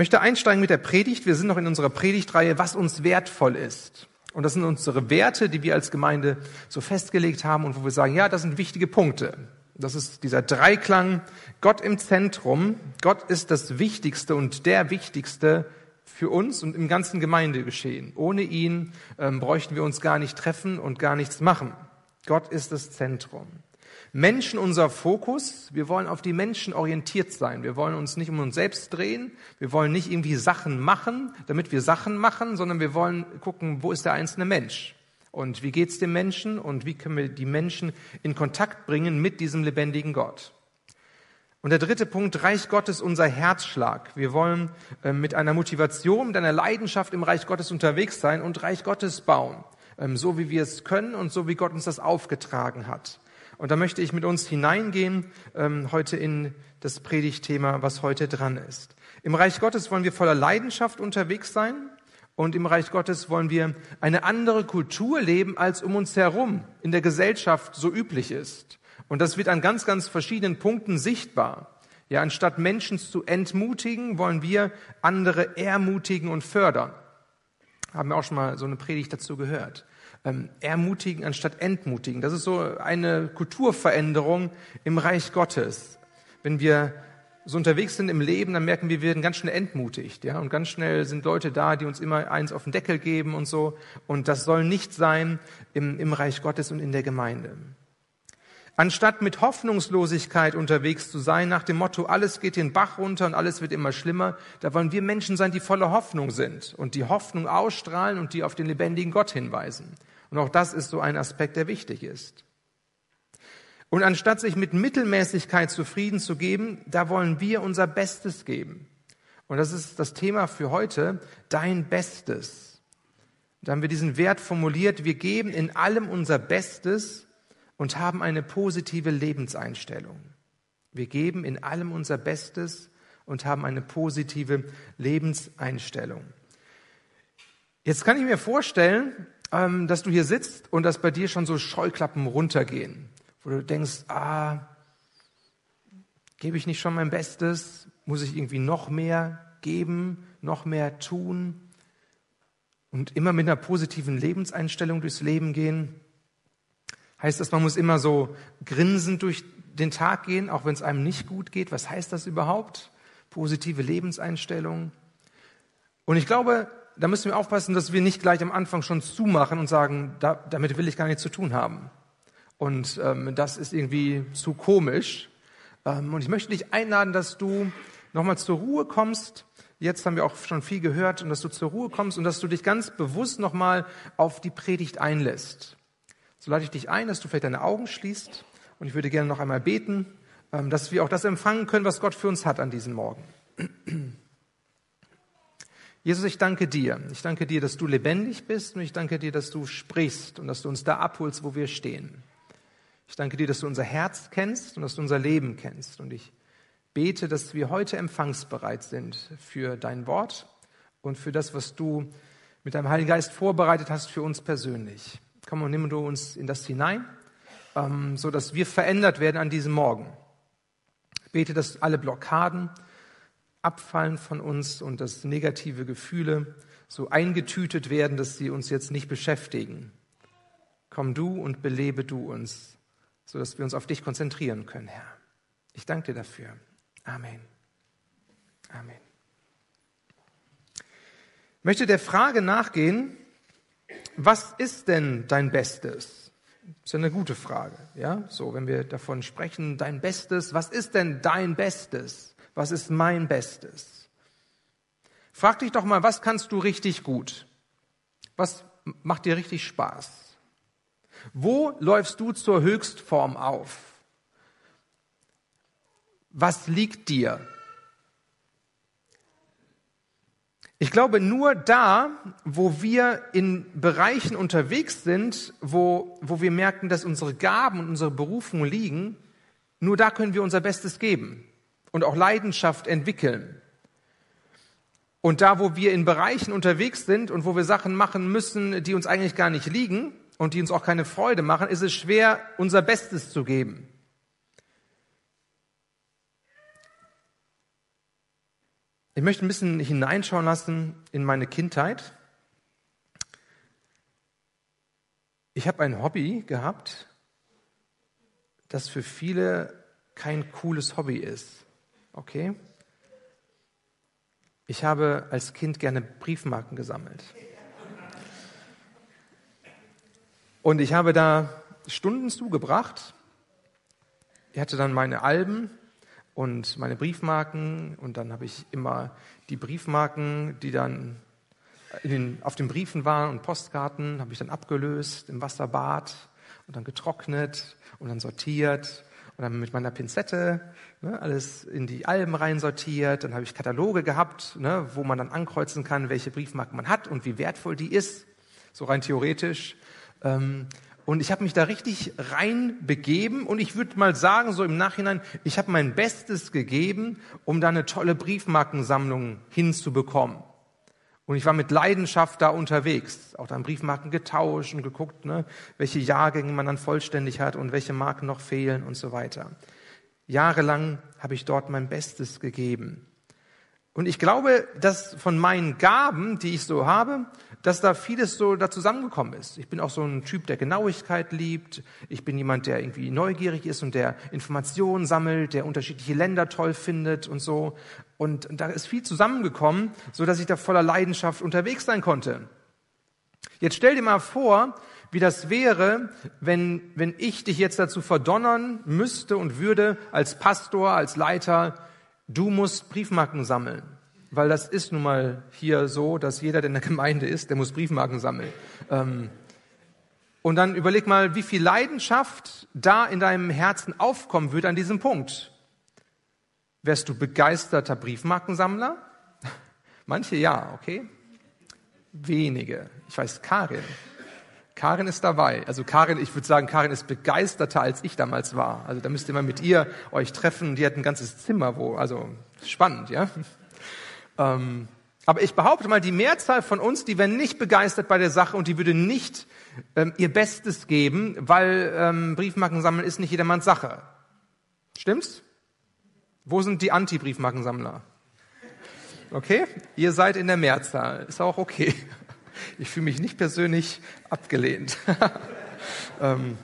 möchte einsteigen mit der Predigt. Wir sind noch in unserer Predigtreihe, was uns wertvoll ist. Und das sind unsere Werte, die wir als Gemeinde so festgelegt haben und wo wir sagen, ja, das sind wichtige Punkte. Das ist dieser Dreiklang, Gott im Zentrum. Gott ist das Wichtigste und der Wichtigste für uns und im ganzen Gemeindegeschehen. Ohne ihn ähm, bräuchten wir uns gar nicht treffen und gar nichts machen. Gott ist das Zentrum. Menschen unser Fokus. Wir wollen auf die Menschen orientiert sein. Wir wollen uns nicht um uns selbst drehen. Wir wollen nicht irgendwie Sachen machen, damit wir Sachen machen, sondern wir wollen gucken, wo ist der einzelne Mensch? Und wie geht's dem Menschen? Und wie können wir die Menschen in Kontakt bringen mit diesem lebendigen Gott? Und der dritte Punkt, Reich Gottes, unser Herzschlag. Wir wollen äh, mit einer Motivation, mit einer Leidenschaft im Reich Gottes unterwegs sein und Reich Gottes bauen, ähm, so wie wir es können und so wie Gott uns das aufgetragen hat. Und da möchte ich mit uns hineingehen ähm, heute in das Predigtthema, was heute dran ist. Im Reich Gottes wollen wir voller Leidenschaft unterwegs sein und im Reich Gottes wollen wir eine andere Kultur leben, als um uns herum in der Gesellschaft so üblich ist. Und das wird an ganz, ganz verschiedenen Punkten sichtbar. Ja, anstatt Menschen zu entmutigen, wollen wir andere ermutigen und fördern. Haben wir auch schon mal so eine Predigt dazu gehört. Ähm, ermutigen anstatt entmutigen. Das ist so eine Kulturveränderung im Reich Gottes. Wenn wir so unterwegs sind im Leben, dann merken wir, wir werden ganz schnell entmutigt, ja, und ganz schnell sind Leute da, die uns immer eins auf den Deckel geben und so. Und das soll nicht sein im, im Reich Gottes und in der Gemeinde. Anstatt mit Hoffnungslosigkeit unterwegs zu sein, nach dem Motto, alles geht den Bach runter und alles wird immer schlimmer, da wollen wir Menschen sein, die voller Hoffnung sind und die Hoffnung ausstrahlen und die auf den lebendigen Gott hinweisen. Und auch das ist so ein Aspekt, der wichtig ist. Und anstatt sich mit Mittelmäßigkeit zufrieden zu geben, da wollen wir unser Bestes geben. Und das ist das Thema für heute, dein Bestes. Da haben wir diesen Wert formuliert, wir geben in allem unser Bestes, und haben eine positive Lebenseinstellung. Wir geben in allem unser Bestes und haben eine positive Lebenseinstellung. Jetzt kann ich mir vorstellen, ähm, dass du hier sitzt und dass bei dir schon so Scheuklappen runtergehen, wo du denkst, ah, gebe ich nicht schon mein Bestes? Muss ich irgendwie noch mehr geben, noch mehr tun? Und immer mit einer positiven Lebenseinstellung durchs Leben gehen? Heißt das, man muss immer so grinsend durch den Tag gehen, auch wenn es einem nicht gut geht? Was heißt das überhaupt? Positive Lebenseinstellung. Und ich glaube, da müssen wir aufpassen, dass wir nicht gleich am Anfang schon zumachen und sagen, da, damit will ich gar nichts zu tun haben. Und ähm, das ist irgendwie zu komisch. Ähm, und ich möchte dich einladen, dass du nochmal zur Ruhe kommst. Jetzt haben wir auch schon viel gehört und dass du zur Ruhe kommst und dass du dich ganz bewusst nochmal auf die Predigt einlässt. So lade ich dich ein, dass du vielleicht deine Augen schließt und ich würde gerne noch einmal beten, ähm, dass wir auch das empfangen können, was Gott für uns hat an diesem Morgen. Jesus, ich danke dir. Ich danke dir, dass du lebendig bist und ich danke dir, dass du sprichst und dass du uns da abholst, wo wir stehen. Ich danke dir, dass du unser Herz kennst und dass du unser Leben kennst. Und ich bete, dass wir heute empfangsbereit sind für dein Wort und für das, was du mit deinem Heiligen Geist vorbereitet hast für uns persönlich. Komm und nimm du uns in das hinein, ähm, so dass wir verändert werden an diesem Morgen. Ich bete, dass alle Blockaden abfallen von uns und dass negative Gefühle so eingetütet werden, dass sie uns jetzt nicht beschäftigen. Komm du und belebe du uns, so dass wir uns auf dich konzentrieren können, Herr. Ich danke dir dafür. Amen. Amen. Ich möchte der Frage nachgehen, was ist denn dein Bestes? Das ist ja eine gute Frage, ja? So, wenn wir davon sprechen, dein Bestes, was ist denn dein Bestes? Was ist mein Bestes? Frag dich doch mal, was kannst du richtig gut? Was macht dir richtig Spaß? Wo läufst du zur Höchstform auf? Was liegt dir? Ich glaube, nur da, wo wir in Bereichen unterwegs sind, wo, wo wir merken, dass unsere Gaben und unsere Berufungen liegen, nur da können wir unser Bestes geben und auch Leidenschaft entwickeln. Und da, wo wir in Bereichen unterwegs sind und wo wir Sachen machen müssen, die uns eigentlich gar nicht liegen und die uns auch keine Freude machen, ist es schwer, unser Bestes zu geben. Ich möchte ein bisschen hineinschauen lassen in meine Kindheit. Ich habe ein Hobby gehabt, das für viele kein cooles Hobby ist. Okay? Ich habe als Kind gerne Briefmarken gesammelt. Und ich habe da Stunden zugebracht. Ich hatte dann meine Alben und meine Briefmarken und dann habe ich immer die Briefmarken, die dann den, auf den Briefen waren und Postkarten, habe ich dann abgelöst im Wasserbad und dann getrocknet und dann sortiert und dann mit meiner Pinzette ne, alles in die Alben reinsortiert. Dann habe ich Kataloge gehabt, ne, wo man dann ankreuzen kann, welche Briefmarke man hat und wie wertvoll die ist, so rein theoretisch. Ähm, und ich habe mich da richtig reinbegeben und ich würde mal sagen, so im Nachhinein, ich habe mein Bestes gegeben, um da eine tolle Briefmarkensammlung hinzubekommen. Und ich war mit Leidenschaft da unterwegs, auch dann Briefmarken getauscht und geguckt, ne, welche Jahrgänge man dann vollständig hat und welche Marken noch fehlen und so weiter. Jahrelang habe ich dort mein Bestes gegeben. Und ich glaube, dass von meinen Gaben, die ich so habe, dass da vieles so da zusammengekommen ist. Ich bin auch so ein Typ, der Genauigkeit liebt. Ich bin jemand, der irgendwie neugierig ist und der Informationen sammelt, der unterschiedliche Länder toll findet und so. Und da ist viel zusammengekommen, so dass ich da voller Leidenschaft unterwegs sein konnte. Jetzt stell dir mal vor, wie das wäre, wenn, wenn ich dich jetzt dazu verdonnern müsste und würde als Pastor, als Leiter, du musst Briefmarken sammeln. Weil das ist nun mal hier so, dass jeder, der in der Gemeinde ist, der muss Briefmarken sammeln. Ähm, und dann überleg mal, wie viel Leidenschaft da in deinem Herzen aufkommen würde an diesem Punkt. Wärst du begeisterter Briefmarkensammler? Manche ja, okay. Wenige. Ich weiß, Karin. Karin ist dabei. Also Karin, ich würde sagen, Karin ist begeisterter, als ich damals war. Also da müsst ihr mal mit ihr euch treffen. Die hat ein ganzes Zimmer, wo, also spannend, ja. Ähm, aber ich behaupte mal, die Mehrzahl von uns, die wären nicht begeistert bei der Sache und die würde nicht ähm, ihr Bestes geben, weil ähm, Briefmarken sammeln ist nicht jedermanns Sache. Stimmt's? Wo sind die Anti-Briefmarkensammler? Okay, ihr seid in der Mehrzahl, ist auch okay. Ich fühle mich nicht persönlich abgelehnt. ähm,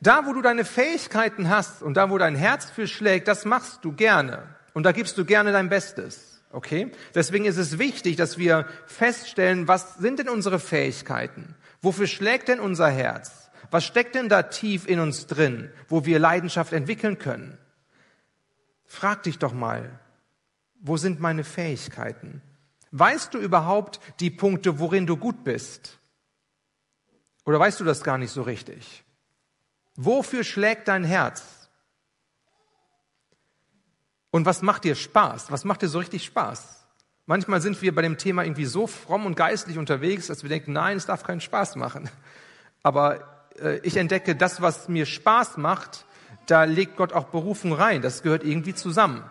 da, wo du deine Fähigkeiten hast und da, wo dein Herz für schlägt, das machst du gerne. Und da gibst du gerne dein Bestes. Okay? Deswegen ist es wichtig, dass wir feststellen, was sind denn unsere Fähigkeiten? Wofür schlägt denn unser Herz? Was steckt denn da tief in uns drin, wo wir Leidenschaft entwickeln können? Frag dich doch mal, wo sind meine Fähigkeiten? Weißt du überhaupt die Punkte, worin du gut bist? Oder weißt du das gar nicht so richtig? Wofür schlägt dein Herz? Und was macht dir Spaß? Was macht dir so richtig Spaß? Manchmal sind wir bei dem Thema irgendwie so fromm und geistlich unterwegs, dass wir denken, nein, es darf keinen Spaß machen. Aber äh, ich entdecke, das, was mir Spaß macht, da legt Gott auch Berufung rein. Das gehört irgendwie zusammen.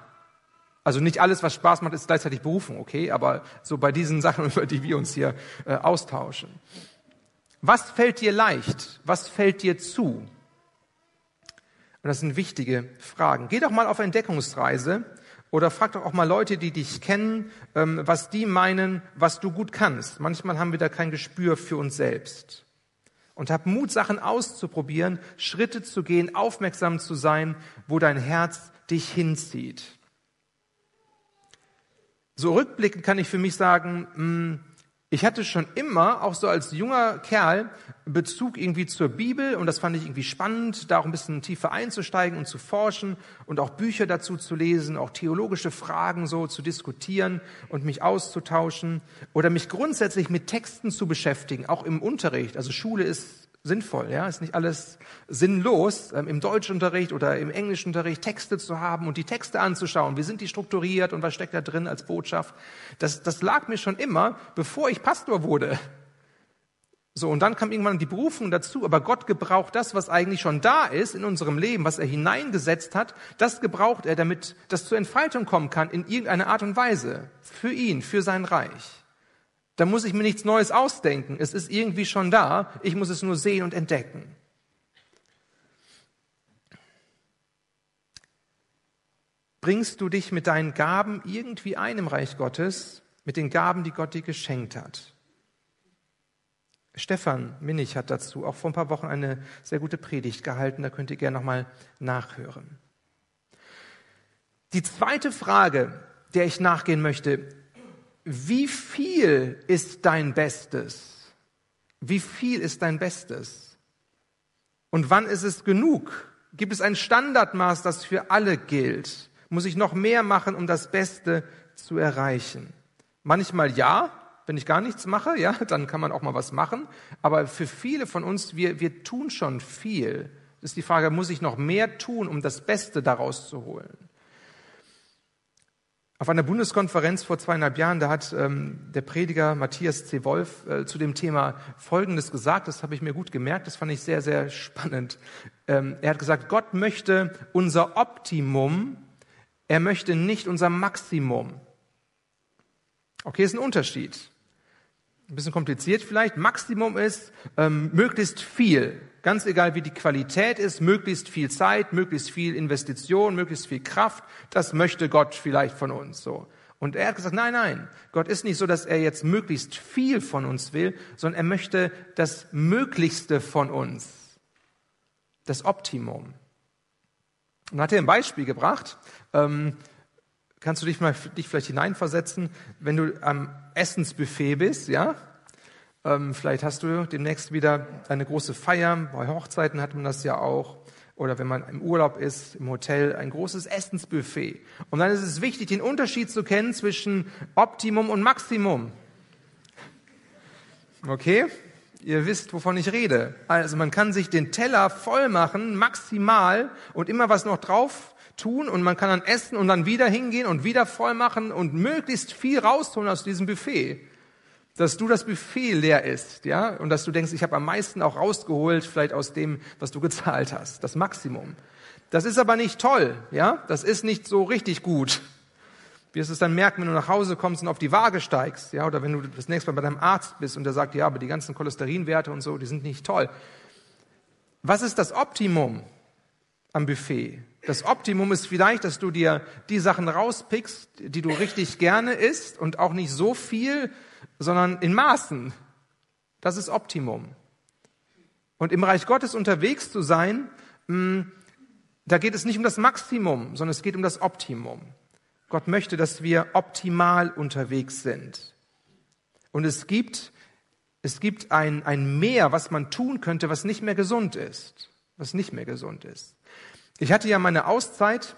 Also nicht alles, was Spaß macht, ist gleichzeitig Berufung, okay? Aber so bei diesen Sachen, über die wir uns hier äh, austauschen. Was fällt dir leicht? Was fällt dir zu? Und das sind wichtige Fragen. Geh doch mal auf Entdeckungsreise oder frag doch auch mal Leute, die dich kennen, ähm, was die meinen, was du gut kannst. Manchmal haben wir da kein Gespür für uns selbst. Und hab Mut, Sachen auszuprobieren, Schritte zu gehen, aufmerksam zu sein, wo dein Herz dich hinzieht. So rückblickend kann ich für mich sagen, hm, ich hatte schon immer, auch so als junger Kerl, Bezug irgendwie zur Bibel und das fand ich irgendwie spannend, da auch ein bisschen tiefer einzusteigen und zu forschen und auch Bücher dazu zu lesen, auch theologische Fragen so zu diskutieren und mich auszutauschen oder mich grundsätzlich mit Texten zu beschäftigen, auch im Unterricht. Also Schule ist sinnvoll, ja, ist nicht alles sinnlos, ähm, im Deutschunterricht oder im Englischunterricht Texte zu haben und die Texte anzuschauen. Wie sind die strukturiert und was steckt da drin als Botschaft? Das, das lag mir schon immer, bevor ich Pastor wurde. So, und dann kam irgendwann die Berufung dazu, aber Gott gebraucht das, was eigentlich schon da ist in unserem Leben, was er hineingesetzt hat, das gebraucht er, damit das zur Entfaltung kommen kann in irgendeiner Art und Weise. Für ihn, für sein Reich. Da muss ich mir nichts Neues ausdenken. Es ist irgendwie schon da. Ich muss es nur sehen und entdecken. bringst du dich mit deinen Gaben irgendwie ein im Reich Gottes, mit den Gaben, die Gott dir geschenkt hat. Stefan Minnig hat dazu auch vor ein paar Wochen eine sehr gute Predigt gehalten, da könnt ihr gerne nochmal nachhören. Die zweite Frage, der ich nachgehen möchte, wie viel ist dein Bestes? Wie viel ist dein Bestes? Und wann ist es genug? Gibt es ein Standardmaß, das für alle gilt? Muss ich noch mehr machen, um das Beste zu erreichen? Manchmal ja, wenn ich gar nichts mache, ja, dann kann man auch mal was machen. Aber für viele von uns, wir, wir tun schon viel. Ist die Frage, muss ich noch mehr tun, um das Beste daraus zu holen? Auf einer Bundeskonferenz vor zweieinhalb Jahren, da hat ähm, der Prediger Matthias C. Wolf äh, zu dem Thema Folgendes gesagt. Das habe ich mir gut gemerkt. Das fand ich sehr, sehr spannend. Ähm, er hat gesagt, Gott möchte unser Optimum, er möchte nicht unser Maximum. Okay, ist ein Unterschied. Ein bisschen kompliziert vielleicht. Maximum ist ähm, möglichst viel. Ganz egal, wie die Qualität ist, möglichst viel Zeit, möglichst viel Investition, möglichst viel Kraft. Das möchte Gott vielleicht von uns so. Und er hat gesagt, nein, nein, Gott ist nicht so, dass er jetzt möglichst viel von uns will, sondern er möchte das Möglichste von uns. Das Optimum. Und hat er ein Beispiel gebracht. Ähm, kannst du dich mal dich vielleicht hineinversetzen, wenn du am Essensbuffet bist, ja? Ähm, vielleicht hast du demnächst wieder eine große Feier. Bei Hochzeiten hat man das ja auch. Oder wenn man im Urlaub ist, im Hotel, ein großes Essensbuffet. Und dann ist es wichtig, den Unterschied zu kennen zwischen Optimum und Maximum. Okay? Ihr wisst, wovon ich rede. Also man kann sich den Teller voll machen, maximal, und immer was noch drauf tun und man kann dann essen und dann wieder hingehen und wieder voll machen und möglichst viel rausholen aus diesem Buffet. Dass du das Buffet leer ist, ja, und dass du denkst, ich habe am meisten auch rausgeholt, vielleicht aus dem, was du gezahlt hast, das Maximum. Das ist aber nicht toll, ja, das ist nicht so richtig gut. Wirst es dann merken, wenn du nach Hause kommst und auf die Waage steigst, ja, oder wenn du das nächste Mal bei deinem Arzt bist und der sagt, ja, aber die ganzen Cholesterinwerte und so, die sind nicht toll. Was ist das Optimum am Buffet? Das Optimum ist vielleicht, dass du dir die Sachen rauspickst, die du richtig gerne isst und auch nicht so viel, sondern in Maßen. Das ist Optimum. Und im Reich Gottes unterwegs zu sein, mm, da geht es nicht um das Maximum, sondern es geht um das Optimum. Gott möchte, dass wir optimal unterwegs sind. Und es gibt, es gibt ein, ein Mehr, was man tun könnte, was nicht mehr gesund ist. Was nicht mehr gesund ist. Ich hatte ja meine Auszeit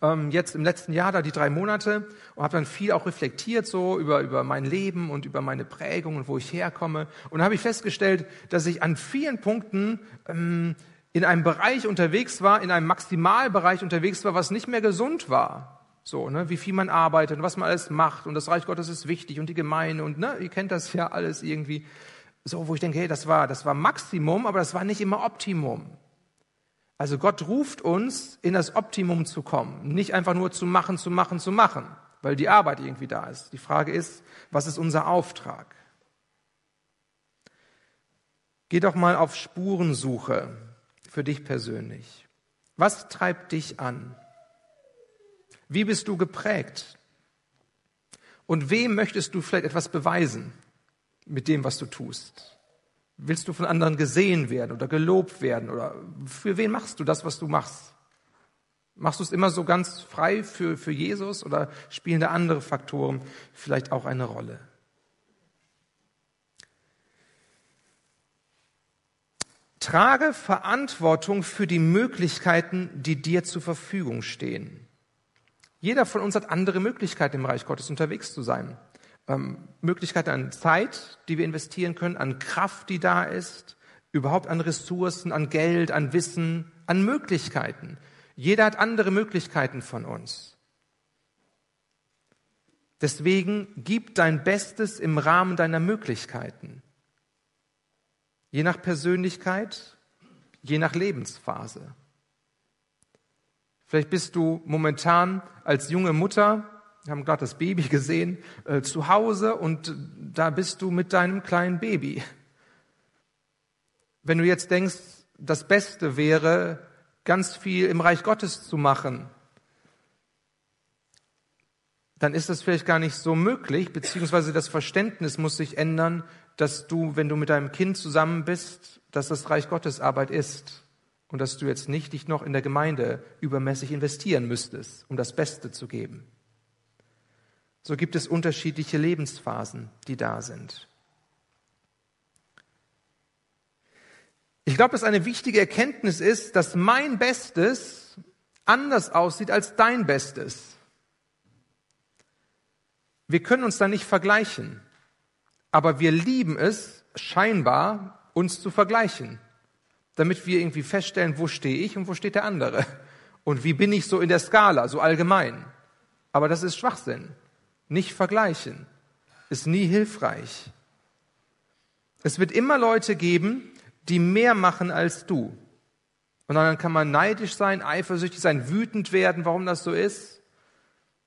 ähm, jetzt im letzten Jahr, da die drei Monate, und habe dann viel auch reflektiert so über, über mein Leben und über meine Prägung und wo ich herkomme. Und habe ich festgestellt, dass ich an vielen Punkten ähm, in einem Bereich unterwegs war, in einem Maximalbereich unterwegs war, was nicht mehr gesund war. So, ne, wie viel man arbeitet und was man alles macht und das Reich Gottes ist wichtig und die Gemeinde und ne, ihr kennt das ja alles irgendwie. So, wo ich denke, hey, das war, das war Maximum, aber das war nicht immer Optimum. Also Gott ruft uns, in das Optimum zu kommen, nicht einfach nur zu machen, zu machen, zu machen, weil die Arbeit irgendwie da ist. Die Frage ist, was ist unser Auftrag? Geh doch mal auf Spurensuche für dich persönlich. Was treibt dich an? Wie bist du geprägt? Und wem möchtest du vielleicht etwas beweisen mit dem, was du tust? Willst du von anderen gesehen werden oder gelobt werden? Oder für wen machst du das, was du machst? Machst du es immer so ganz frei für, für Jesus oder spielen da andere Faktoren vielleicht auch eine Rolle? Trage Verantwortung für die Möglichkeiten, die dir zur Verfügung stehen. Jeder von uns hat andere Möglichkeiten im Reich Gottes unterwegs zu sein ähm, Möglichkeiten an Zeit, die wir investieren können, an Kraft, die da ist, überhaupt an Ressourcen, an Geld, an Wissen, an Möglichkeiten. Jeder hat andere Möglichkeiten von uns. Deswegen gib dein Bestes im Rahmen deiner Möglichkeiten. Je nach Persönlichkeit, je nach Lebensphase. Vielleicht bist du momentan als junge Mutter wir haben gerade das Baby gesehen, äh, zu Hause und da bist du mit deinem kleinen Baby. Wenn du jetzt denkst, das Beste wäre, ganz viel im Reich Gottes zu machen, dann ist das vielleicht gar nicht so möglich, beziehungsweise das Verständnis muss sich ändern, dass du, wenn du mit deinem Kind zusammen bist, dass das Reich Gottes Arbeit ist und dass du jetzt nicht dich noch in der Gemeinde übermäßig investieren müsstest, um das Beste zu geben. So gibt es unterschiedliche Lebensphasen, die da sind. Ich glaube, dass eine wichtige Erkenntnis ist, dass mein Bestes anders aussieht als dein Bestes. Wir können uns da nicht vergleichen, aber wir lieben es scheinbar, uns zu vergleichen, damit wir irgendwie feststellen, wo stehe ich und wo steht der andere und wie bin ich so in der Skala, so allgemein. Aber das ist Schwachsinn. Nicht vergleichen ist nie hilfreich. Es wird immer Leute geben, die mehr machen als du. Und dann kann man neidisch sein, eifersüchtig sein, wütend werden, warum das so ist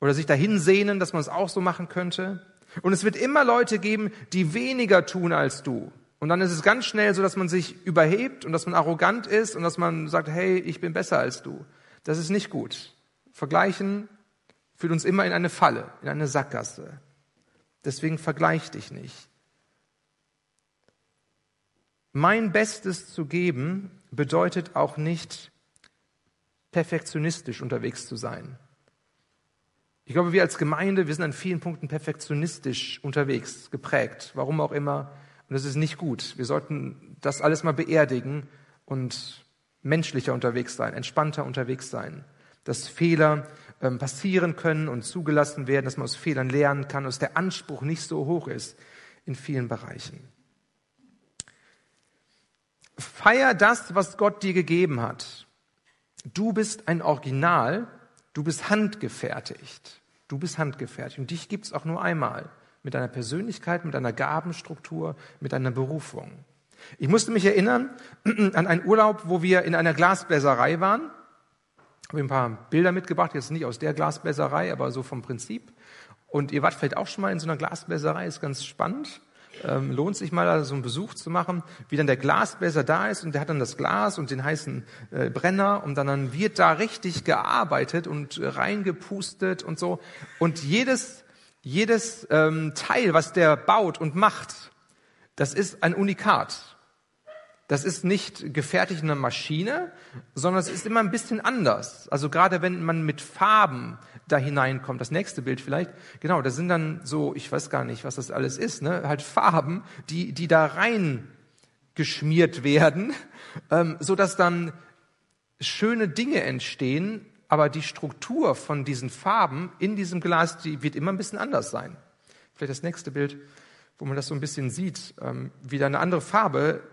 oder sich dahin sehnen, dass man es auch so machen könnte. Und es wird immer Leute geben, die weniger tun als du. Und dann ist es ganz schnell so, dass man sich überhebt und dass man arrogant ist und dass man sagt, hey, ich bin besser als du. Das ist nicht gut. Vergleichen führt uns immer in eine Falle, in eine Sackgasse. Deswegen vergleich dich nicht. Mein Bestes zu geben bedeutet auch nicht perfektionistisch unterwegs zu sein. Ich glaube, wir als Gemeinde, wir sind an vielen Punkten perfektionistisch unterwegs, geprägt, warum auch immer. Und das ist nicht gut. Wir sollten das alles mal beerdigen und menschlicher unterwegs sein, entspannter unterwegs sein. Dass Fehler ähm, passieren können und zugelassen werden, dass man aus Fehlern lernen kann, dass der Anspruch nicht so hoch ist in vielen Bereichen. Feier das, was Gott dir gegeben hat. Du bist ein Original Du bist handgefertigt. Du bist handgefertigt. Und dich gibt's auch nur einmal. Mit deiner Persönlichkeit, mit deiner Gabenstruktur, mit deiner Berufung. Ich musste mich erinnern an einen Urlaub, wo wir in einer Glasbläserei waren. Ich habe ein paar Bilder mitgebracht, jetzt nicht aus der Glasbläserei, aber so vom Prinzip. Und ihr wart vielleicht auch schon mal in so einer Glasbläserei, ist ganz spannend ähm, lohnt sich mal, so einen Besuch zu machen, wie dann der Glasbläser da ist und der hat dann das Glas und den heißen äh, Brenner und dann, dann wird da richtig gearbeitet und reingepustet und so. Und jedes, jedes ähm, Teil, was der baut und macht, das ist ein Unikat. Das ist nicht gefertigt in einer Maschine, sondern es ist immer ein bisschen anders. Also gerade wenn man mit Farben da hineinkommt, das nächste Bild vielleicht, genau, da sind dann so, ich weiß gar nicht, was das alles ist, ne, halt Farben, die, die da rein geschmiert werden, ähm, so dass dann schöne Dinge entstehen, aber die Struktur von diesen Farben in diesem Glas, die wird immer ein bisschen anders sein. Vielleicht das nächste Bild, wo man das so ein bisschen sieht, ähm, wie da eine andere Farbe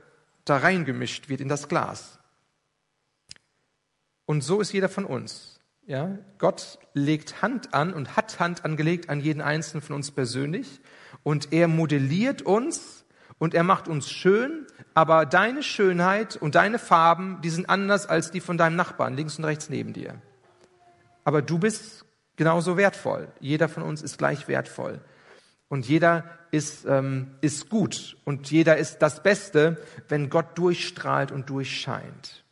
da reingemischt wird in das Glas. Und so ist jeder von uns. Ja, Gott legt Hand an und hat Hand angelegt an jeden einzelnen von uns persönlich und er modelliert uns und er macht uns schön, aber deine Schönheit und deine Farben, die sind anders als die von deinem Nachbarn links und rechts neben dir. Aber du bist genauso wertvoll. Jeder von uns ist gleich wertvoll. Und jeder ist, ähm, ist gut und jeder ist das Beste, wenn Gott durchstrahlt und durchscheint.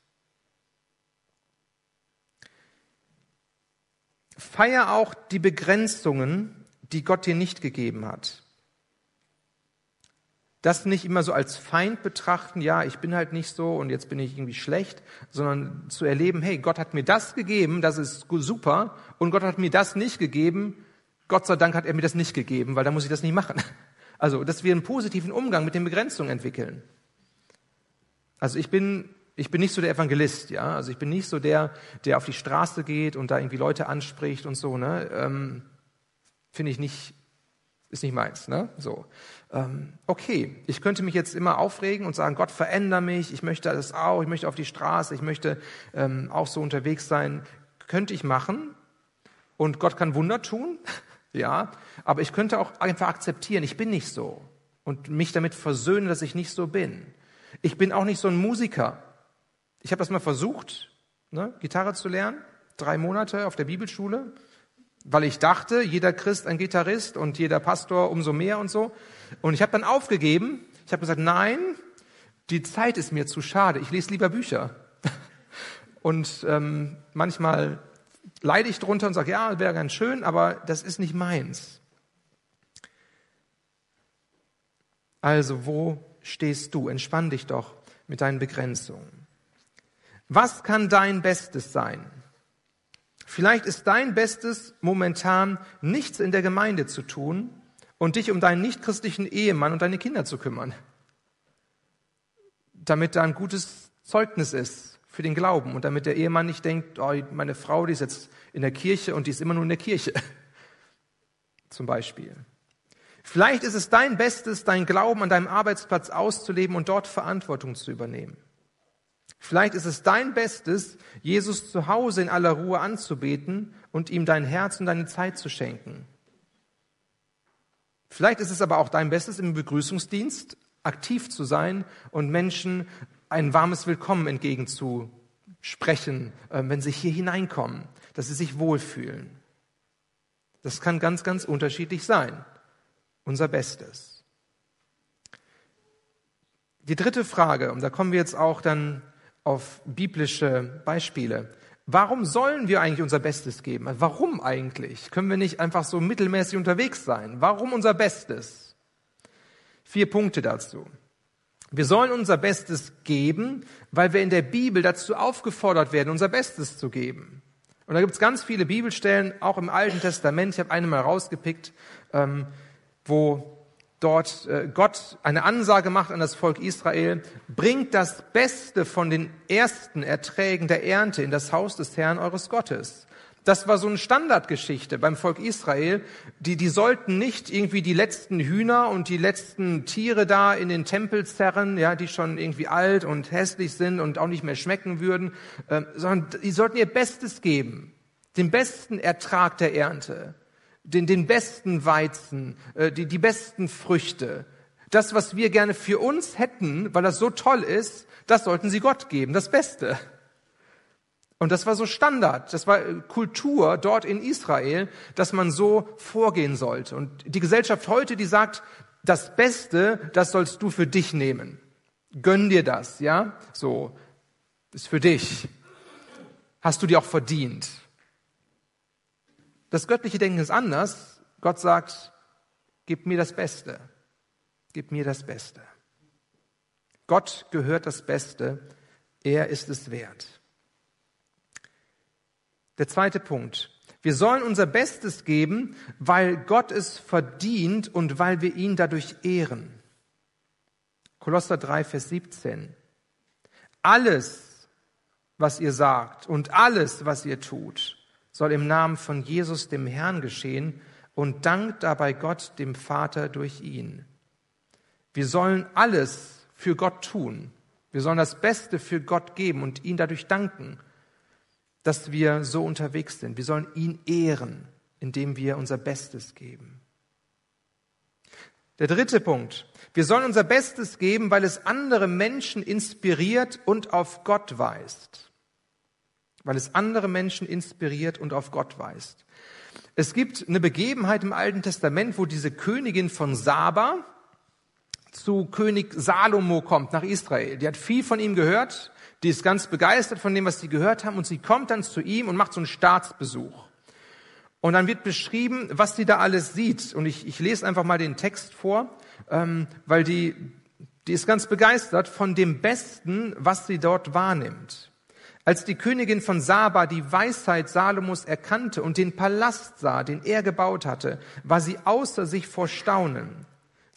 Feier auch die Begrenzungen, die Gott dir nicht gegeben hat. Das nicht immer so als Feind betrachten, ja, ich bin halt nicht so und jetzt bin ich irgendwie schlecht, sondern zu erleben, hey, Gott hat mir das gegeben, das ist super, und Gott hat mir das nicht gegeben, Gott sei Dank hat er mir das nicht gegeben, weil da muss ich das nicht machen. Also, dass wir einen positiven Umgang mit den Begrenzungen entwickeln. Also ich bin, ich bin nicht so der Evangelist, ja. Also ich bin nicht so der, der auf die Straße geht und da irgendwie Leute anspricht und so, ne. Ähm, Finde ich nicht, ist nicht meins, ne. So. Ähm, okay, ich könnte mich jetzt immer aufregen und sagen, Gott veränder mich, ich möchte das auch, ich möchte auf die Straße, ich möchte ähm, auch so unterwegs sein. Könnte ich machen. Und Gott kann Wunder tun. Ja, aber ich könnte auch einfach akzeptieren, ich bin nicht so und mich damit versöhnen, dass ich nicht so bin. Ich bin auch nicht so ein Musiker. Ich habe das mal versucht, ne, Gitarre zu lernen, drei Monate auf der Bibelschule, weil ich dachte, jeder Christ ein Gitarrist und jeder Pastor umso mehr und so. Und ich habe dann aufgegeben. Ich habe gesagt, nein, die Zeit ist mir zu schade. Ich lese lieber Bücher. Und ähm, manchmal leide ich drunter und sage, ja, wäre ganz schön, aber das ist nicht meins. Also, wo stehst du? Entspann dich doch mit deinen Begrenzungen. Was kann dein Bestes sein? Vielleicht ist dein Bestes momentan nichts in der Gemeinde zu tun und dich um deinen nichtchristlichen Ehemann und deine Kinder zu kümmern, damit da ein gutes Zeugnis ist für den Glauben und damit der Ehemann nicht denkt, oh, meine Frau, die ist jetzt in der Kirche und die ist immer nur in der Kirche. Zum Beispiel. Vielleicht ist es dein Bestes, dein Glauben an deinem Arbeitsplatz auszuleben und dort Verantwortung zu übernehmen. Vielleicht ist es dein Bestes, Jesus zu Hause in aller Ruhe anzubeten und ihm dein Herz und deine Zeit zu schenken. Vielleicht ist es aber auch dein Bestes, im Begrüßungsdienst aktiv zu sein und Menschen ein warmes Willkommen entgegenzusprechen, äh, wenn sie hier hineinkommen, dass sie sich wohlfühlen. Das kann ganz, ganz unterschiedlich sein unser Bestes. Die dritte Frage, und da kommen wir jetzt auch dann auf biblische Beispiele. Warum sollen wir eigentlich unser Bestes geben? Also warum eigentlich? Können wir nicht einfach so mittelmäßig unterwegs sein? Warum unser Bestes? Vier Punkte dazu. Wir sollen unser Bestes geben, weil wir in der Bibel dazu aufgefordert werden, unser Bestes zu geben. Und da gibt es ganz viele Bibelstellen, auch im Alten Testament. Ich habe eine mal rausgepickt. Ähm, wo dort äh, Gott eine Ansage macht an das Volk Israel, bringt das Beste von den ersten Erträgen der Ernte in das Haus des Herrn eures Gottes. Das war so eine Standardgeschichte beim Volk Israel. Die, die sollten nicht irgendwie die letzten Hühner und die letzten Tiere da in den Tempel zerren, ja, die schon irgendwie alt und hässlich sind und auch nicht mehr schmecken würden, äh, sondern die sollten ihr Bestes geben. Den besten Ertrag der Ernte den, den besten Weizen, äh, die, die besten Früchte. Das, was wir gerne für uns hätten, weil das so toll ist, das sollten sie Gott geben, das Beste. Und das war so Standard, das war äh, Kultur dort in Israel, dass man so vorgehen sollte. Und die Gesellschaft heute, die sagt, das Beste, das sollst du für dich nehmen. Gönn dir das, ja? So, ist für dich. Hast du dir auch verdient. Das göttliche Denken ist anders. Gott sagt, gib mir das Beste. Gib mir das Beste. Gott gehört das Beste. Er ist es wert. Der zweite Punkt. Wir sollen unser Bestes geben, weil Gott es verdient und weil wir ihn dadurch ehren. Kolosser 3, Vers 17. Alles, was ihr sagt und alles, was ihr tut, soll im Namen von Jesus, dem Herrn, geschehen und dankt dabei Gott, dem Vater, durch ihn. Wir sollen alles für Gott tun. Wir sollen das Beste für Gott geben und ihn dadurch danken, dass wir so unterwegs sind. Wir sollen ihn ehren, indem wir unser Bestes geben. Der dritte Punkt. Wir sollen unser Bestes geben, weil es andere Menschen inspiriert und auf Gott weist weil es andere Menschen inspiriert und auf Gott weist. Es gibt eine Begebenheit im Alten Testament, wo diese Königin von Saba zu König Salomo kommt nach Israel. Die hat viel von ihm gehört, die ist ganz begeistert von dem, was sie gehört haben und sie kommt dann zu ihm und macht so einen Staatsbesuch. Und dann wird beschrieben, was sie da alles sieht. Und ich, ich lese einfach mal den Text vor, ähm, weil die, die ist ganz begeistert von dem Besten, was sie dort wahrnimmt. Als die Königin von Saba die Weisheit Salomos erkannte und den Palast sah, den er gebaut hatte, war sie außer sich vor Staunen.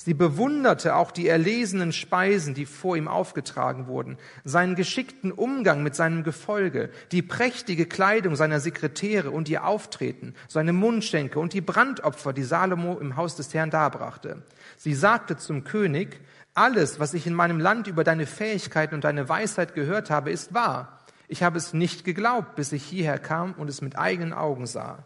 Sie bewunderte auch die erlesenen Speisen, die vor ihm aufgetragen wurden, seinen geschickten Umgang mit seinem Gefolge, die prächtige Kleidung seiner Sekretäre und ihr Auftreten, seine Mundschenke und die Brandopfer, die Salomo im Haus des Herrn darbrachte. Sie sagte zum König, alles, was ich in meinem Land über deine Fähigkeiten und deine Weisheit gehört habe, ist wahr. Ich habe es nicht geglaubt, bis ich hierher kam und es mit eigenen Augen sah.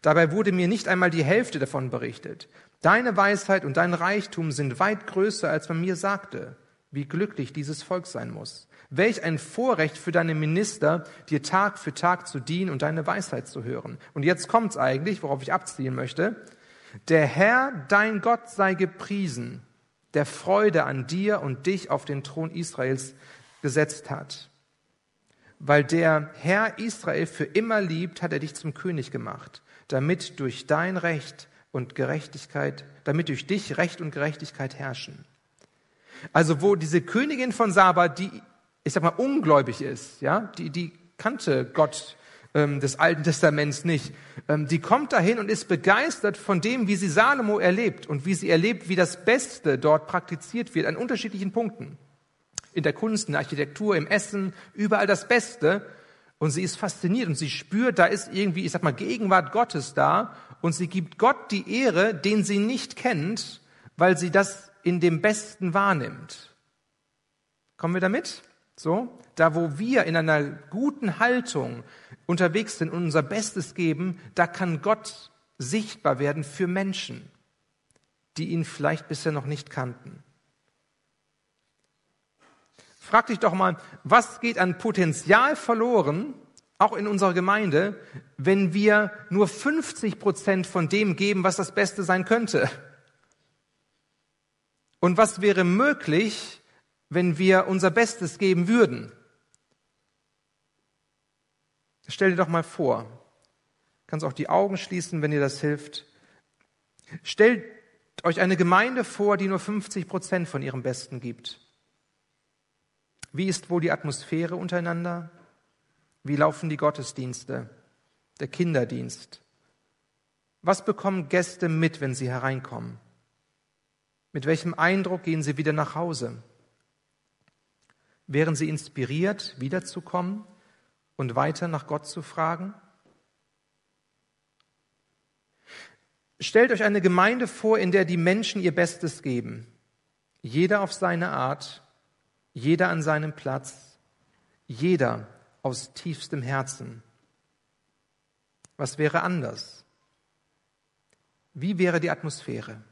Dabei wurde mir nicht einmal die Hälfte davon berichtet. Deine Weisheit und dein Reichtum sind weit größer, als man mir sagte. Wie glücklich dieses Volk sein muss. Welch ein Vorrecht für deine Minister, dir Tag für Tag zu dienen und deine Weisheit zu hören. Und jetzt kommt's eigentlich, worauf ich abziehen möchte. Der Herr, dein Gott, sei gepriesen, der Freude an dir und dich auf den Thron Israels gesetzt hat. weil der Herr Israel für immer liebt, hat er dich zum König gemacht, damit durch dein Recht und Gerechtigkeit, damit durch dich Recht und Gerechtigkeit herrschen. Also wo diese Königin von Saba, die, ich sag mal, ungläubig ist, ja, die, die kannte Gott ähm, des Alten Testaments nicht, ähm, die kommt dahin und ist begeistert von dem, wie sie Salomo erlebt und wie sie erlebt, wie das Beste dort praktiziert wird an unterschiedlichen Punkten. In der Kunst, in der Architektur, im Essen, überall das Beste. Und sie ist fasziniert und sie spürt, da ist irgendwie, ich sag mal, Gegenwart Gottes da und sie gibt Gott die Ehre, den sie nicht kennt, weil sie das in dem Besten wahrnimmt. Kommen wir damit? So, da wo wir in einer guten Haltung unterwegs sind und unser Bestes geben, da kann Gott sichtbar werden für Menschen, die ihn vielleicht bisher noch nicht kannten. Frag dich doch mal, was geht an Potenzial verloren, auch in unserer Gemeinde, wenn wir nur 50 Prozent von dem geben, was das Beste sein könnte? Und was wäre möglich, wenn wir unser Bestes geben würden? Stell dir doch mal vor, kannst auch die Augen schließen, wenn dir das hilft. Stellt euch eine Gemeinde vor, die nur 50 Prozent von ihrem Besten gibt. Wie ist wohl die Atmosphäre untereinander? Wie laufen die Gottesdienste, der Kinderdienst? Was bekommen Gäste mit, wenn sie hereinkommen? Mit welchem Eindruck gehen sie wieder nach Hause? Wären sie inspiriert, wiederzukommen und weiter nach Gott zu fragen? Stellt euch eine Gemeinde vor, in der die Menschen ihr Bestes geben, jeder auf seine Art, jeder an seinem Platz, jeder aus tiefstem Herzen. Was wäre anders? Wie wäre die Atmosphäre?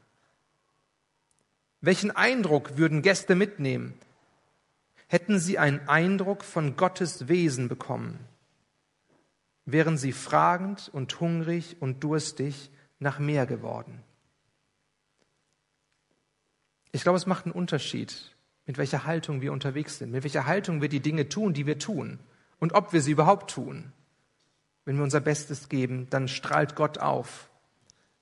Welchen Eindruck würden Gäste mitnehmen? Hätten sie einen Eindruck von Gottes Wesen bekommen? Wären sie fragend und hungrig und durstig nach mehr geworden? Ich glaube, es macht einen Unterschied, mit welcher Haltung wir unterwegs sind, mit welcher Haltung wir die Dinge tun, die wir tun und ob wir sie überhaupt tun. Wenn wir unser Bestes geben, dann strahlt Gott auf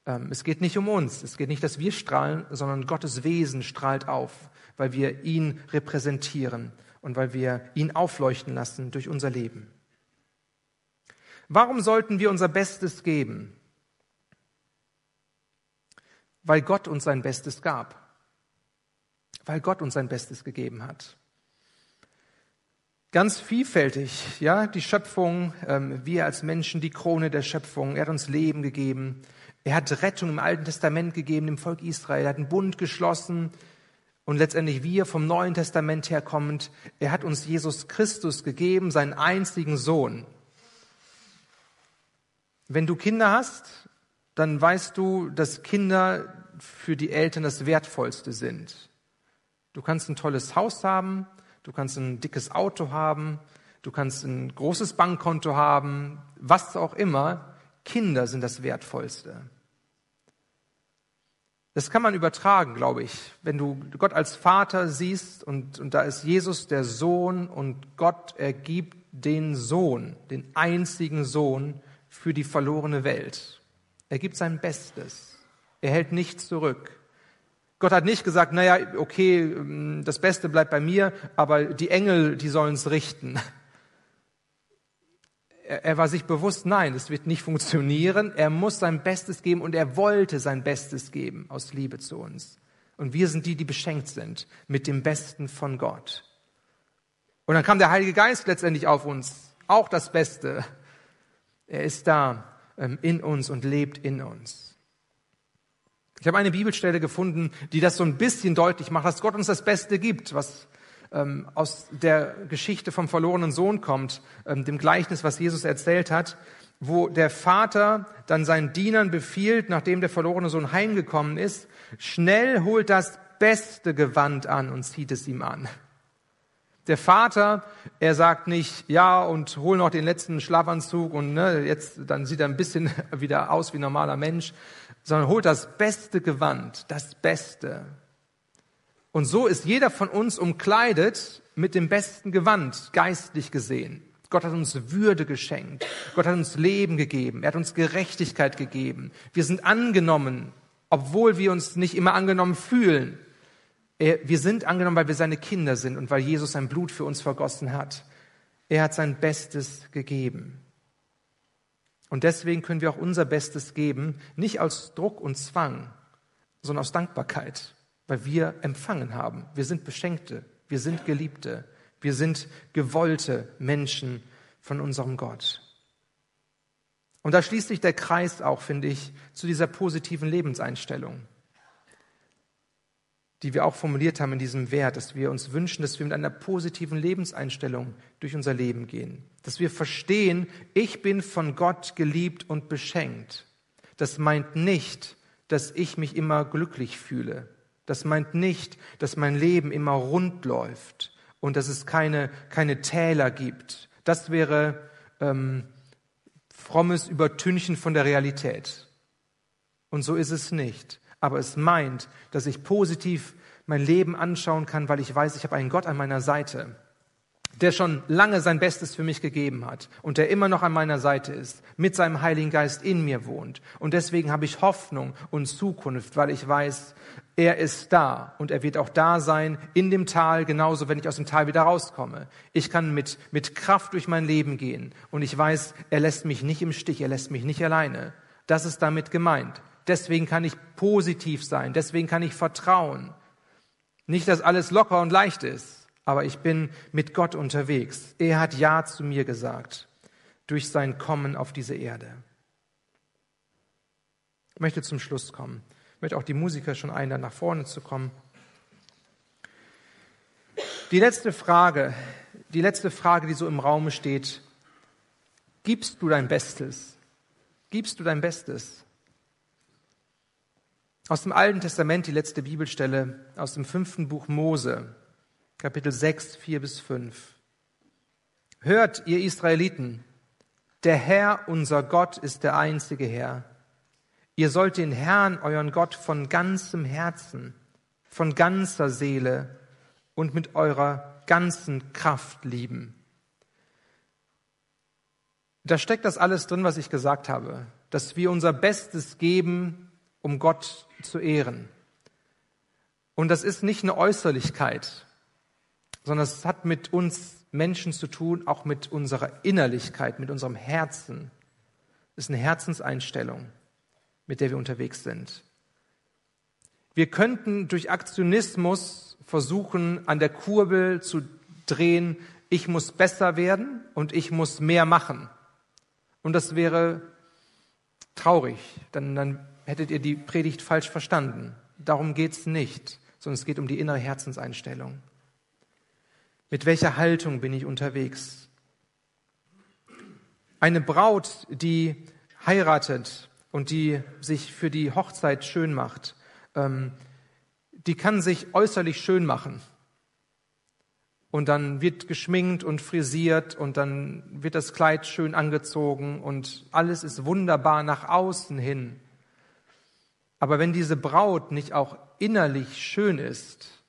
ähm, es geht nicht um uns, es geht nicht, dass wir strahlen, sondern Gottes Wesen strahlt auf, weil wir ihn repräsentieren und weil wir ihn aufleuchten lassen durch unser Leben. Warum sollten wir unser Bestes geben? Weil Gott uns sein Bestes gab. Weil Gott uns sein Bestes gegeben hat. Ganz vielfältig, ja, die Schöpfung, ähm, wir als Menschen, die Krone der Schöpfung. Er hat uns Leben gegeben. Er hat Rettung im Alten Testament gegeben dem Volk Israel. Er hat einen Bund geschlossen. Und letztendlich wir vom Neuen Testament herkommend, er hat uns Jesus Christus gegeben, seinen einzigen Sohn. Wenn du Kinder hast, dann weißt du, dass Kinder für die Eltern das Wertvollste sind. Du kannst ein tolles Haus haben, du kannst ein dickes Auto haben, du kannst ein großes Bankkonto haben, was auch immer. Kinder sind das Wertvollste. Das kann man übertragen, glaube ich. Wenn du Gott als Vater siehst und, und da ist Jesus der Sohn und Gott ergibt den Sohn, den einzigen Sohn für die verlorene Welt. Er gibt sein Bestes. Er hält nichts zurück. Gott hat nicht gesagt, naja, okay, das Beste bleibt bei mir, aber die Engel, die sollen es richten er war sich bewusst, nein, es wird nicht funktionieren. Er muss sein Bestes geben und er wollte sein Bestes geben aus Liebe zu uns. Und wir sind die, die beschenkt sind mit dem Besten von Gott. Und dann kam der Heilige Geist letztendlich auf uns, auch das Beste. Er ist da ähm, in uns und lebt in uns. Ich habe eine Bibelstelle gefunden, die das so ein bisschen deutlich macht, dass Gott uns das Beste gibt, was ähm, aus der Geschichte vom verlorenen Sohn kommt, ähm, dem Gleichnis, was Jesus erzählt hat, wo der Vater dann seinen Dienern befiehlt, nachdem der verlorene Sohn heimgekommen ist, schnell holt das beste Gewand an und zieht es ihm an. Der Vater, er sagt nicht, ja, und hol noch den letzten Schlafanzug und ne, jetzt, dann sieht er ein bisschen wieder aus wie ein normaler Mensch, sondern holt das beste Gewand, das Beste. Und so ist jeder von uns umkleidet mit dem besten Gewand, geistlich gesehen. Gott hat uns Würde geschenkt. Gott hat uns Leben gegeben. Er hat uns Gerechtigkeit gegeben. Wir sind angenommen, obwohl wir uns nicht immer angenommen fühlen. Wir sind angenommen, weil wir seine Kinder sind und weil Jesus sein Blut für uns vergossen hat. Er hat sein Bestes gegeben. Und deswegen können wir auch unser Bestes geben, nicht aus Druck und Zwang, sondern aus Dankbarkeit, weil wir empfangen haben. Wir sind Beschenkte, wir sind Geliebte, wir sind gewollte Menschen von unserem Gott. Und da schließt sich der Kreis auch, finde ich, zu dieser positiven Lebenseinstellung die wir auch formuliert haben in diesem Wert, dass wir uns wünschen, dass wir mit einer positiven Lebenseinstellung durch unser Leben gehen. Dass wir verstehen, ich bin von Gott geliebt und beschenkt. Das meint nicht, dass ich mich immer glücklich fühle. Das meint nicht, dass mein Leben immer rund läuft und dass es keine, keine Täler gibt. Das wäre ähm, frommes Übertünchen von der Realität. Und so ist es nicht aber es meint, dass ich positiv mein Leben anschauen kann, weil ich weiß, ich habe einen Gott an meiner Seite, der schon lange sein Bestes für mich gegeben hat und der immer noch an meiner Seite ist, mit seinem Heiligen Geist in mir wohnt. Und deswegen habe ich Hoffnung und Zukunft, weil ich weiß, er ist da und er wird auch da sein in dem Tal, genauso wenn ich aus dem Tal wieder rauskomme. Ich kann mit, mit Kraft durch mein Leben gehen und ich weiß, er lässt mich nicht im Stich, er lässt mich nicht alleine. Das ist damit gemeint. Deswegen kann ich positiv sein. Deswegen kann ich vertrauen. Nicht, dass alles locker und leicht ist, aber ich bin mit Gott unterwegs. Er hat Ja zu mir gesagt durch sein Kommen auf diese Erde. Ich möchte zum Schluss kommen. Ich möchte auch die Musiker schon einladen, nach vorne zu kommen. Die letzte Frage, die letzte Frage, die so im Raum steht, gibst du dein Bestes? Gibst du dein Bestes? Aus dem Alten Testament die letzte Bibelstelle aus dem fünften Buch Mose, Kapitel 6, 4 bis 5. Hört, ihr Israeliten, der Herr, unser Gott, ist der einzige Herr. Ihr sollt den Herrn, euren Gott, von ganzem Herzen, von ganzer Seele und mit eurer ganzen Kraft lieben. Da steckt das alles drin, was ich gesagt habe, dass wir unser Bestes geben, um Gott zu ehren. Und das ist nicht eine Äußerlichkeit, sondern es hat mit uns Menschen zu tun, auch mit unserer Innerlichkeit, mit unserem Herzen. Es ist eine Herzenseinstellung, mit der wir unterwegs sind. Wir könnten durch Aktionismus versuchen, an der Kurbel zu drehen, ich muss besser werden und ich muss mehr machen. Und das wäre traurig, dann, dann hättet ihr die Predigt falsch verstanden. Darum geht es nicht, sondern es geht um die innere Herzenseinstellung. Mit welcher Haltung bin ich unterwegs? Eine Braut, die heiratet und die sich für die Hochzeit schön macht, ähm, die kann sich äußerlich schön machen. Und dann wird geschminkt und frisiert und dann wird das Kleid schön angezogen und alles ist wunderbar nach außen hin. Aber wenn diese Braut nicht auch innerlich schön ist,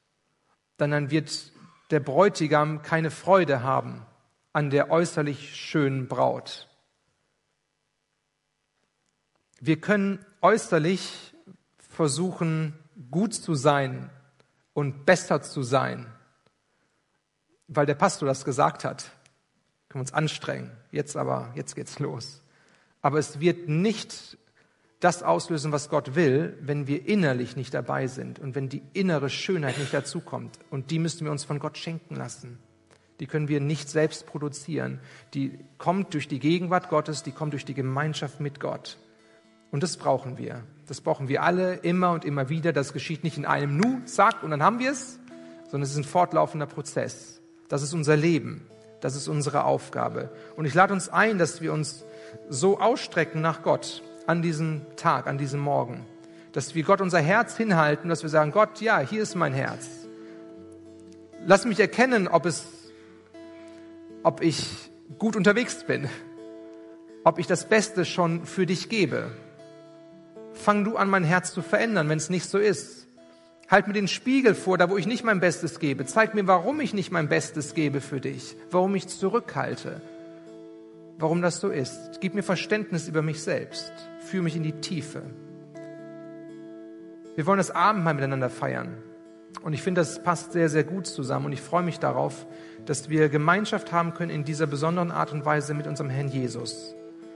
dann wird der Bräutigam keine Freude haben an der äußerlich schönen Braut. Wir können äußerlich versuchen, gut zu sein und besser zu sein, weil der Pastor das gesagt hat. Wir können uns anstrengen. Jetzt aber, jetzt geht's los. Aber es wird nicht das auslösen, was Gott will, wenn wir innerlich nicht dabei sind und wenn die innere Schönheit nicht dazukommt. Und die müssen wir uns von Gott schenken lassen. Die können wir nicht selbst produzieren. Die kommt durch die Gegenwart Gottes, die kommt durch die Gemeinschaft mit Gott. Und das brauchen wir. Das brauchen wir alle immer und immer wieder. Das geschieht nicht in einem Nu, zack, und dann haben wir es, sondern es ist ein fortlaufender Prozess. Das ist unser Leben. Das ist unsere Aufgabe. Und ich lade uns ein, dass wir uns so ausstrecken nach Gott, an diesem Tag, an diesem Morgen. Dass wir Gott unser Herz hinhalten, dass wir sagen, Gott, ja, hier ist mein Herz. Lass mich erkennen, ob es, ob ich gut unterwegs bin, ob ich das Beste schon für dich gebe. Fang du an, mein Herz zu verändern, wenn es nicht so ist. Halt mir den Spiegel vor, da wo ich nicht mein Bestes gebe. Zeig mir, warum ich nicht mein Bestes gebe für dich, warum ich zurückhalte. Warum das so ist. Gib mir Verständnis über mich selbst. Führe mich in die Tiefe. Wir wollen das Abendmahl miteinander feiern. Und ich finde, das passt sehr, sehr gut zusammen. Und ich freue mich darauf, dass wir Gemeinschaft haben können in dieser besonderen Art und Weise mit unserem Herrn Jesus.